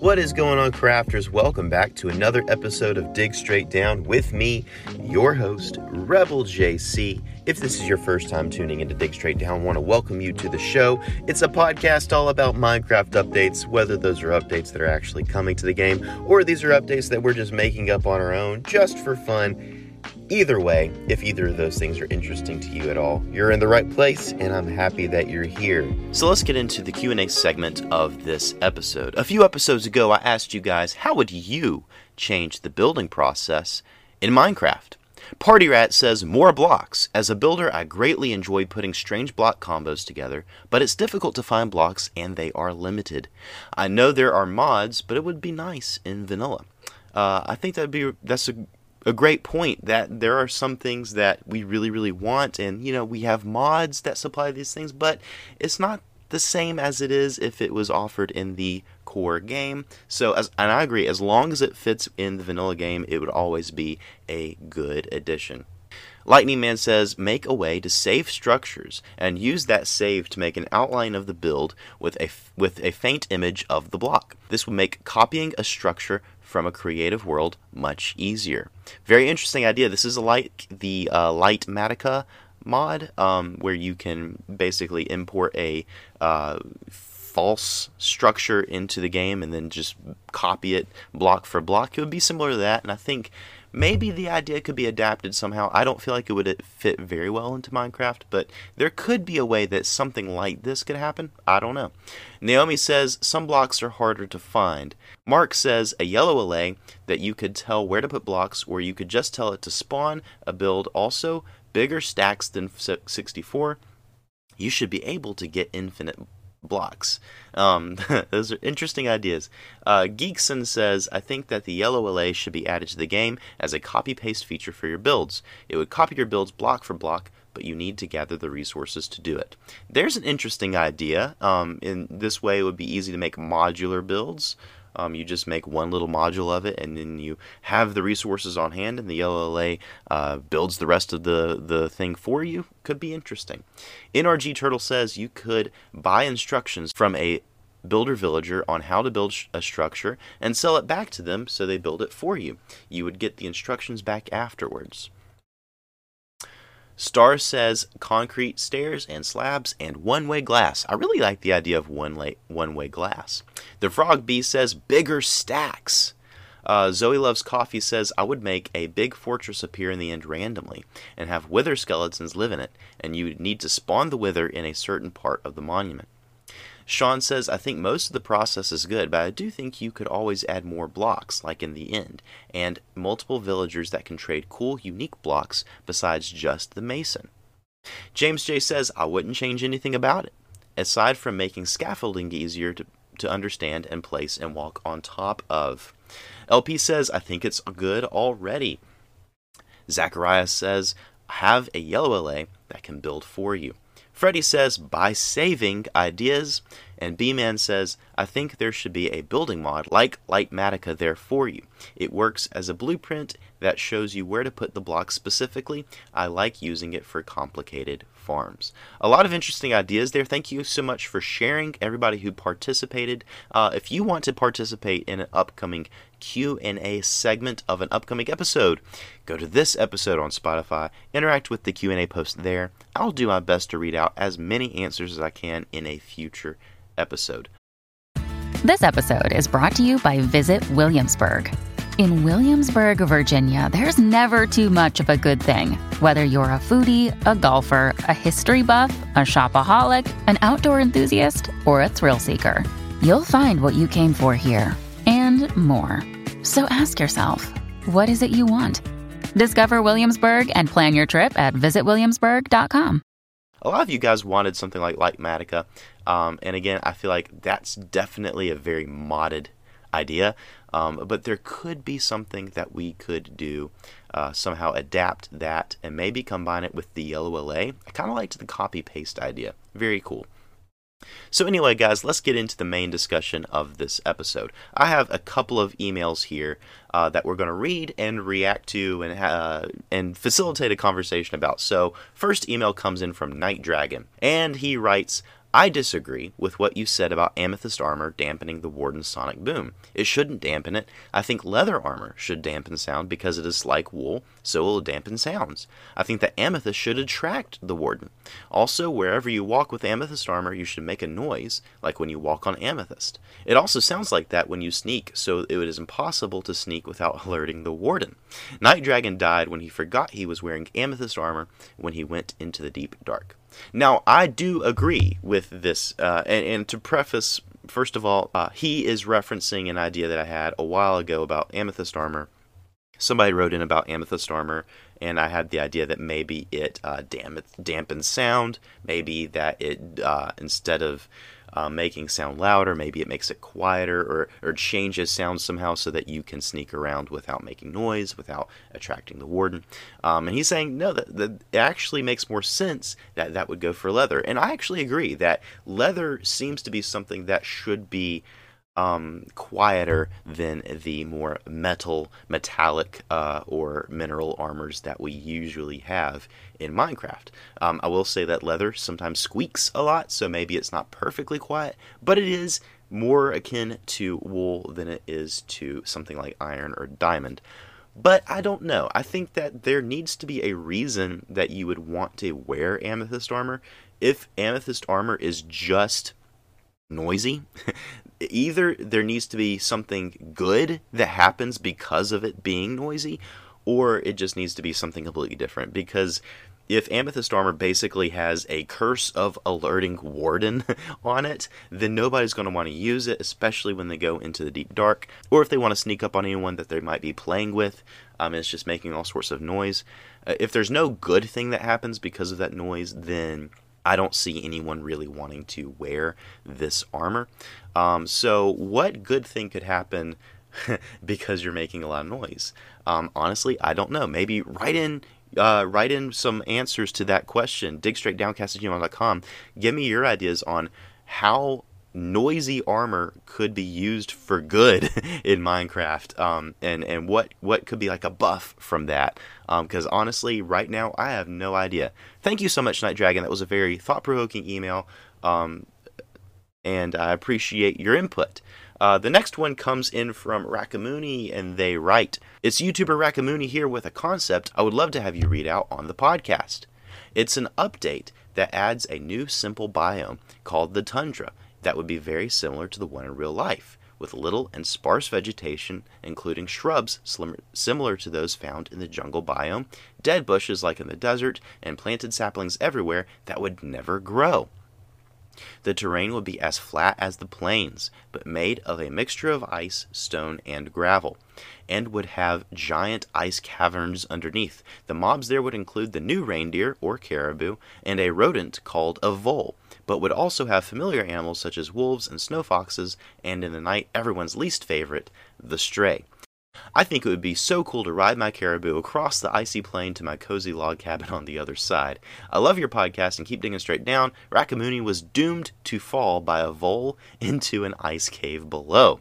What is going on, crafters? Welcome back to another episode of Dig Straight Down with me, your host, Rebel JC. If this is your first time tuning into Dig Straight Down, I want to welcome you to the show. It's a podcast all about Minecraft updates, whether those are updates that are actually coming to the game or these are updates that we're just making up on our own just for fun. Either way, if either of those things are interesting to you at all, you're in the right place and I'm happy that you're here. So let's get into the Q&A segment of this episode. A few episodes ago I asked you guys, how would you change the building process in Minecraft? Party Rat says more blocks. As a builder, I greatly enjoy putting strange block combos together, but it's difficult to find blocks and they are limited. I know there are mods, but it would be nice in vanilla. Uh, I think that'd be that's a a great point that there are some things that we really really want and you know we have mods that supply these things but it's not the same as it is if it was offered in the core game so as and I agree as long as it fits in the vanilla game it would always be a good addition Lightning Man says, make a way to save structures and use that save to make an outline of the build with a, with a faint image of the block. This would make copying a structure from a creative world much easier. Very interesting idea. This is like the uh, Litematica mod, um, where you can basically import a uh, false structure into the game and then just copy it block for block. It would be similar to that, and I think Maybe the idea could be adapted somehow. I don't feel like it would uh, fit very well into Minecraft, but there could be a way that something like this could happen. I don't know. Naomi says some blocks are harder to find. Mark says a yellow allay that you could tell where to put blocks, or you could just tell it to spawn a build. Also, bigger stacks than 64. You should be able to get infinite blocks. Um, those are interesting ideas. Uh, Geekson says, I think that the yellow allay should be added to the game as a copy paste feature for your builds. It would copy your builds block for block, but you need to gather the resources to do it. There's an interesting idea. Um, in this way, it would be easy to make modular builds. Um, you just make one little module of it, and then you have the resources on hand, and the allay uh, builds the rest of the, the thing for you. Could be interesting. NRG Turtle says you could buy instructions from a builder villager on how to build a structure and sell it back to them so they build it for you. You would get the instructions back afterwards. Star says concrete stairs and slabs and one way glass. I really like the idea of one one way glass. The Frog Bee says bigger stacks. Uh, Zoe Loves Coffee says, I would make a big fortress appear in the end randomly and have wither skeletons live in it, and you would need to spawn the wither in a certain part of the monument. Sean says, I think most of the process is good, but I do think you could always add more blocks, like in the end, and multiple villagers that can trade cool, unique blocks besides just the mason. James J says, I wouldn't change anything about it, aside from making scaffolding easier to, to understand and place and walk on top of. LP says, I think it's good already. Zacharias says, have a yellow allay that can build for you. Freddy says, by saving ideas. And B-Man says, I think there should be a building mod like Litematica there for you. It works as a blueprint that shows you where to put the blocks specifically. I like using it for complicated farms. A lot of interesting ideas there. Thank you so much for sharing, everybody who participated. Uh, if you want to participate in an upcoming Q&A segment of an upcoming episode, go to this episode on Spotify, interact with the Q&A post there. I'll do my best to read out as many answers as I can in a future episode. This episode is brought to you by Visit Williamsburg. In Williamsburg, Virginia, there's never too much of a good thing. Whether you're a foodie, a golfer, a history buff, a shopaholic, an outdoor enthusiast, or a thrill seeker, you'll find what you came for here and more. So ask yourself, what is it you want? Discover Williamsburg and plan your trip at visitwilliamsburg.com a lot of you guys wanted something like Litematica, um, and again, I feel like that's definitely a very modded idea. Um, but there could be something that we could do, uh, somehow adapt that and maybe combine it with the yellow allay. I kind of liked the copy paste idea. Very cool. So, anyway, guys, let's get into the main discussion of this episode. I have a couple of emails here uh, that we're going to read and react to and, uh, and facilitate a conversation about. So, first email comes in from Night Dragon, and he writes, I disagree with what you said about amethyst armor dampening the warden's sonic boom. It shouldn't dampen it. I think leather armor should dampen sound because it is like wool, so it will dampen sounds. I think that amethyst should attract the warden. Also, wherever you walk with amethyst armor, you should make a noise, like when you walk on amethyst. It also sounds like that when you sneak, so it is impossible to sneak without alerting the warden. Night Dragon died when he forgot he was wearing amethyst armor when he went into the deep dark. Now, I do agree with this, uh, and, and, to preface, first of all, uh, he is referencing an idea that I had a while ago about amethyst armor. Somebody wrote in about amethyst armor, and I had the idea that maybe it uh, damp- dampens sound, maybe that it, uh, instead of uh, making sound louder. Maybe it makes it quieter or, or changes sound somehow so that you can sneak around without making noise, without attracting the warden. Um, and he's saying, no, that, that actually makes more sense that that would go for leather. And I actually agree that leather seems to be something that should be um, quieter than the more metal, metallic, uh, or mineral armors that we usually have in Minecraft. Um, I will say that leather sometimes squeaks a lot, so maybe it's not perfectly quiet, but it is more akin to wool than it is to something like iron or diamond. But I don't know. I think that there needs to be a reason that you would want to wear amethyst armor. If amethyst armor is just noisy, either there needs to be something good that happens because of it being noisy, or it just needs to be something completely different. Because if Amethyst Armor basically has a curse of alerting Warden on it, then nobody's going to want to use it, especially when they go into the deep dark, or if they want to sneak up on anyone that they might be playing with. Um, it's just making all sorts of noise. Uh, if there's no good thing that happens because of that noise, then I don't see anyone really wanting to wear this armor. Um, so, what good thing could happen because you're making a lot of noise? Um, honestly, I don't know. Maybe write in. Uh, write in some answers to that question. Digstraightdowncast@gmail.com. Give me your ideas on how noisy armor could be used for good in Minecraft, um, and and what what could be like a buff from that. Because um, honestly, right now I have no idea. Thank you so much, Night Dragon. That was a very thought provoking email, um, and I appreciate your input. Uh, the next one comes in from Rackamooney, and they write, "It's YouTuber Rackamooney here with a concept I would love to have you read out on the podcast. It's an update." That adds a new simple biome called the tundra that would be very similar to the one in real life, with little and sparse vegetation, including shrubs similar to those found in the jungle biome, dead bushes like in the desert, and planted saplings everywhere that would never grow. The terrain would be as flat as the plains, but made of a mixture of ice, stone, and gravel, and would have giant ice caverns underneath. The mobs there would include the new reindeer, or caribou, and a rodent called a vole, but would also have familiar animals such as wolves and snow foxes, and in the night, everyone's least favorite, the stray. I think it would be so cool to ride my caribou across the icy plain to my cozy log cabin on the other side. I love your podcast and keep digging straight down. Rackamooney was doomed to fall by a vole into an ice cave below.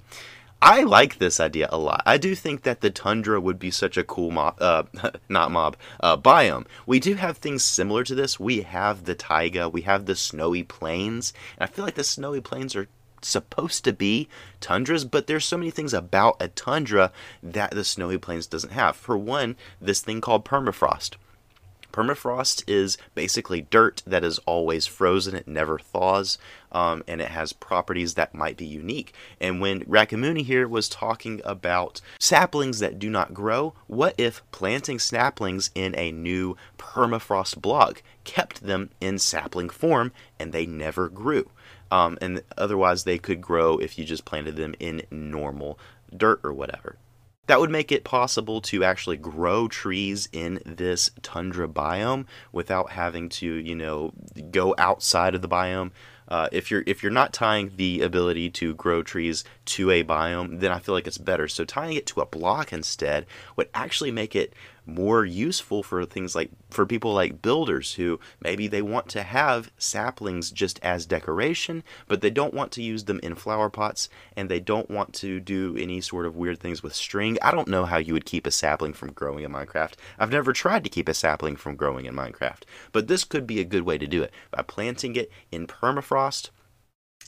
I like this idea a lot. I do think that the tundra would be such a cool mob, uh, not mob, uh, biome. We do have things similar to this. We have the taiga, we have the snowy plains, and I feel like the snowy plains are supposed to be tundras, but there's so many things about a tundra that the snowy plains doesn't have. For one, this thing called permafrost. Permafrost is basically dirt that is always frozen, it never thaws, um, and it has properties that might be unique. And when Rackamooney here was talking about saplings that do not grow, what if planting saplings in a new permafrost block kept them in sapling form and they never grew? Um, and otherwise, they could grow if you just planted them in normal dirt or whatever. That would make it possible to actually grow trees in this tundra biome without having to, you know, go outside of the biome. Uh, if you're if you're not tying the ability to grow trees to a biome, then I feel like it's better. So tying it to a block instead would actually make it more useful for things like for people like builders who maybe they want to have saplings just as decoration, but they don't want to use them in flower pots and they don't want to do any sort of weird things with string. I don't know how you would keep a sapling from growing in Minecraft. I've never tried to keep a sapling from growing in Minecraft, but this could be a good way to do it by planting it in permafrost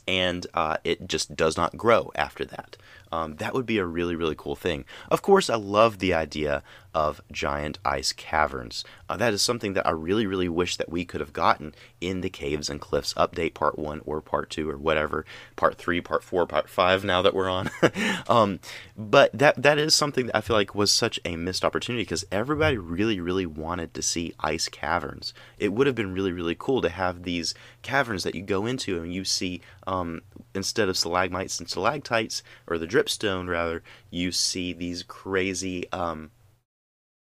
and uh, it just does not grow after that. Um, that would be a really, really cool thing. Of course, I love the idea of giant ice caverns. Uh, that is something that I really, really wish that we could have gotten in the Caves and Cliffs update part one or part two or whatever, part three, part four, part five. Now that we're on, um, but that that is something that I feel like was such a missed opportunity because everybody really, really wanted to see ice caverns. It would have been really, really cool to have these caverns that you go into and you see um, instead of stalagmites and stalactites or the dripstone rather, you see these crazy. Um,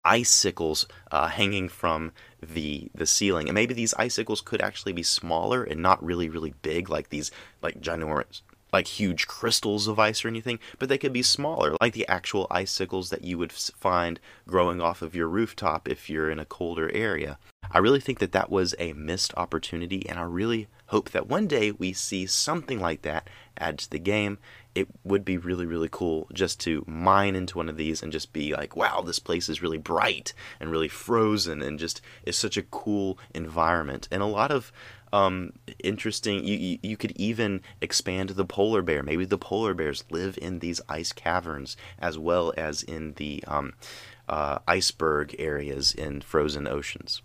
icicles uh, hanging from the the ceiling, and maybe these icicles could actually be smaller and not really really big, like these like ginormous like huge crystals of ice or anything, but they could be smaller, like the actual icicles that you would find growing off of your rooftop if you're in a colder area. I really think that that was a missed opportunity, and I really hope that one day we see something like that add to the game it would be really really cool just to mine into one of these and just be like wow this place is really bright and really frozen and just is such a cool environment. And a lot of um, interesting you, you, you could even expand the polar bear. Maybe the polar bears live in these ice caverns as well as in the um, uh, iceberg areas in frozen oceans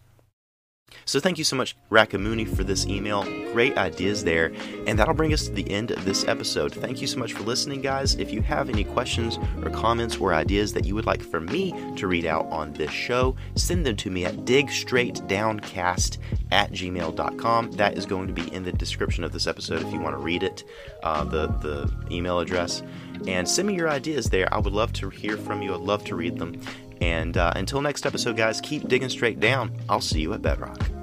so thank you so much, Rackamooney, for this email. Great ideas there. And that'll bring us to the end of this episode. Thank you so much for listening, guys. If you have any questions or comments or ideas that you would like for me to read out on this show, send them to me at digstraightdowncast at gmail.com. That is going to be in the description of this episode if you want to read it, uh, the, the email address. And send me your ideas there. I would love to hear from you. I'd love to read them. And uh, until next episode, guys, keep digging straight down. I'll see you at Bedrock.